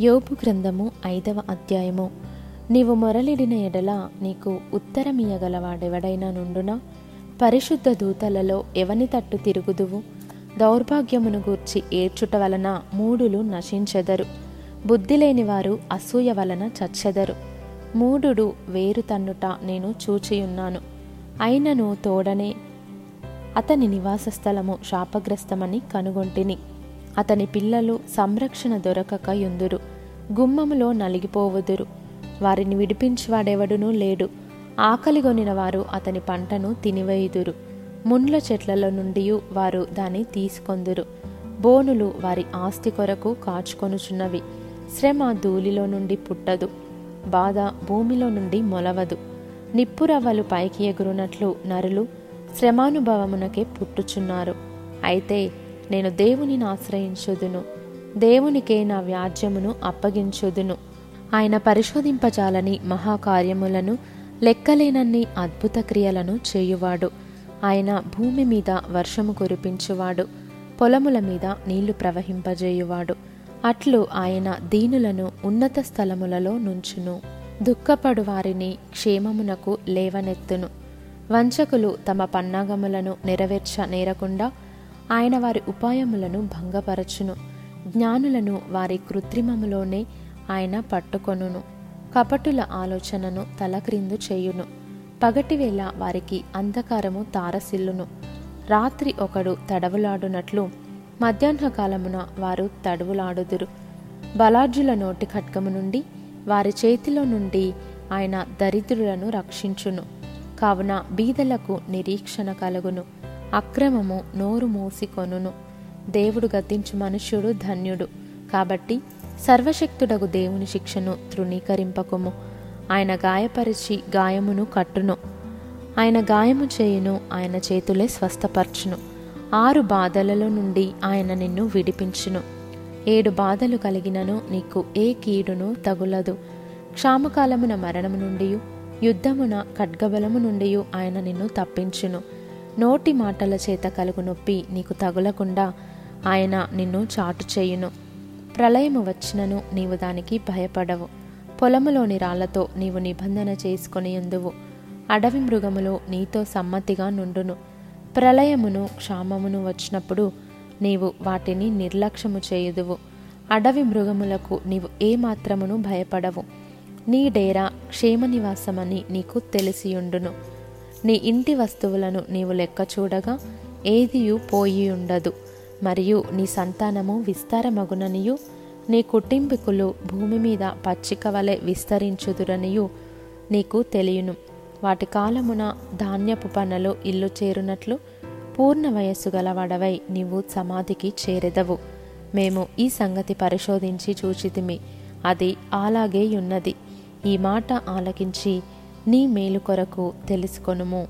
యోపు గ్రంథము ఐదవ అధ్యాయము. నీవు మొరలిడిన ఎడల నీకు ఉత్తరమియగలవాడెవడైనా నుండునా? పరిశుద్ధ దూతలలో ఎవని తట్టు తిరుగుదువు? దౌర్భాగ్యమును గూర్చి ఏడ్చుట వలన మూడులు నశించెదరు. బుద్ధి లేని వారు అసూయ వలన చచ్చెదరు. మూడుడు వేరు తన్నుట నేను చూచియున్నాను. అయినను తోడనే అతని నివాస స్థలము శాపగ్రస్తమని కనుగొంటిని. అతని పిల్లలు సంరక్షణ దొరకక యుందురు. గుమ్మములో నలిగిపోవుదురు. వారిని విడిపించువాడెవడునూ లేడు. ఆకలిగొనిన వారు అతని పంటను తినివేయుదురు. ముండ్ల చెట్లలో నుండి వారు దాన్ని తీసుకొందురు. బోనులు వారి ఆస్తి కొరకు కాచుకొనుచున్నవి. శ్రమ ధూళిలో నుండి పుట్టదు. బాధ భూమిలో నుండి మొలవదు. నిప్పురవ్వలు పైకి ఎగురునట్లు నరులు శ్రమానుభవమునకే పుట్టుచున్నారు. అయితే నేను దేవునిని ఆశ్రయించుదును. దేవునికే నా వ్యాజ్యమును అప్పగించుదును. ఆయన పరిశోధింపజాలని మహాకార్యములను లెక్కలేనన్ని అద్భుత క్రియలను చేయువాడు. ఆయన భూమి మీద వర్షము కురిపించువాడు. పొలముల మీద నీళ్ళు ప్రవహింపజేయువాడు. అట్లు ఆయన దీనులను ఉన్నత స్థలములలో నుంచును. దుఃఖపడు వారిని క్షేమమునకు లేవనెత్తును. వంచకులు తమ పన్నాగములను నెరవేర్చ నేరకుండా ఆయన వారి ఉపాయములను భంగపరచును. జ్ఞానులను వారి కృత్రిమములోనే ఆయన పట్టుకొనును. కపటుల ఆలోచనను తలక్రిందు చేయును. పగటివేళ వారికి అంధకారము తారసిల్లును. రాత్రి ఒకడు తడవులాడునట్లు మధ్యాహ్న కాలమున వారు తడవులాడుదురు. బలార్జుల నోటి ఖడ్గము నుండి వారి చేతిలో నుండి ఆయన దరిద్రులను రక్షించును. కావున బీదలకు నిరీక్షణ కలుగును. అక్రమము నోరు మూసికొనును దేవుడు గద్దించు మనుష్యుడు ధన్యుడు. కాబట్టి సర్వశక్తుడగు దేవుని శిక్షను తృణీకరింపకుము. ఆయన గాయపరిచి గాయమును కట్టును. ఆయన గాయము చేయును ఆయన చేతులే స్వస్థపరచును. ఆరు బాధలలో నుండి ఆయన నిన్ను విడిపించును. ఏడు బాధలు కలిగినను నీకు ఏ కీడును తగులదు. క్షామకాలమున మరణము నుండి యుద్ధమున ఖడ్గబలము నుండి ఆయన నిన్ను తప్పించును. నోటి మాటల చేత కలుగు నొప్పి నీకు తగులకుండా ఆయన నిన్ను చాటు చేయును. ప్రళయము వచ్చినను నీవు దానికి భయపడవు. పొలములోని రాళ్ళతో నీవు నిబంధన చేసుకొని ఉందువు అడవి మృగములు నీతో సమ్మతిగా నుండును. ప్రళయమును క్షామమును వచ్చినప్పుడు నీవు వాటిని నిర్లక్ష్యము చేయుదువు. అడవి మృగములకు నీవు ఏమాత్రమును భయపడవు. నీ డేరా క్షేమ నివాసమని నీకు తెలిసియుండును. నీ ఇంటి వస్తువులను నీవు లెక్క చూడగా ఏదియు పోయి ఉండదు. మరియు నీ సంతానము విస్తారమగుననియు నీ కుటుంబీకులు భూమి మీద పచ్చిక వలె విస్తరించుదురనియు నీకు తెలియను. వాటి కాలమున ధాన్యపు పనులు ఇల్లు చేరునట్లు పూర్ణ వయస్సు గలవాడవై నీవు సమాధికి చేరెదవు. మేము ఈ సంగతి పరిశోధించి చూచితిమి. అది అలాగే ఉన్నది ఈ మాట ఆలకించి నీ మేలు కొరకు తెలుసుకొనుము.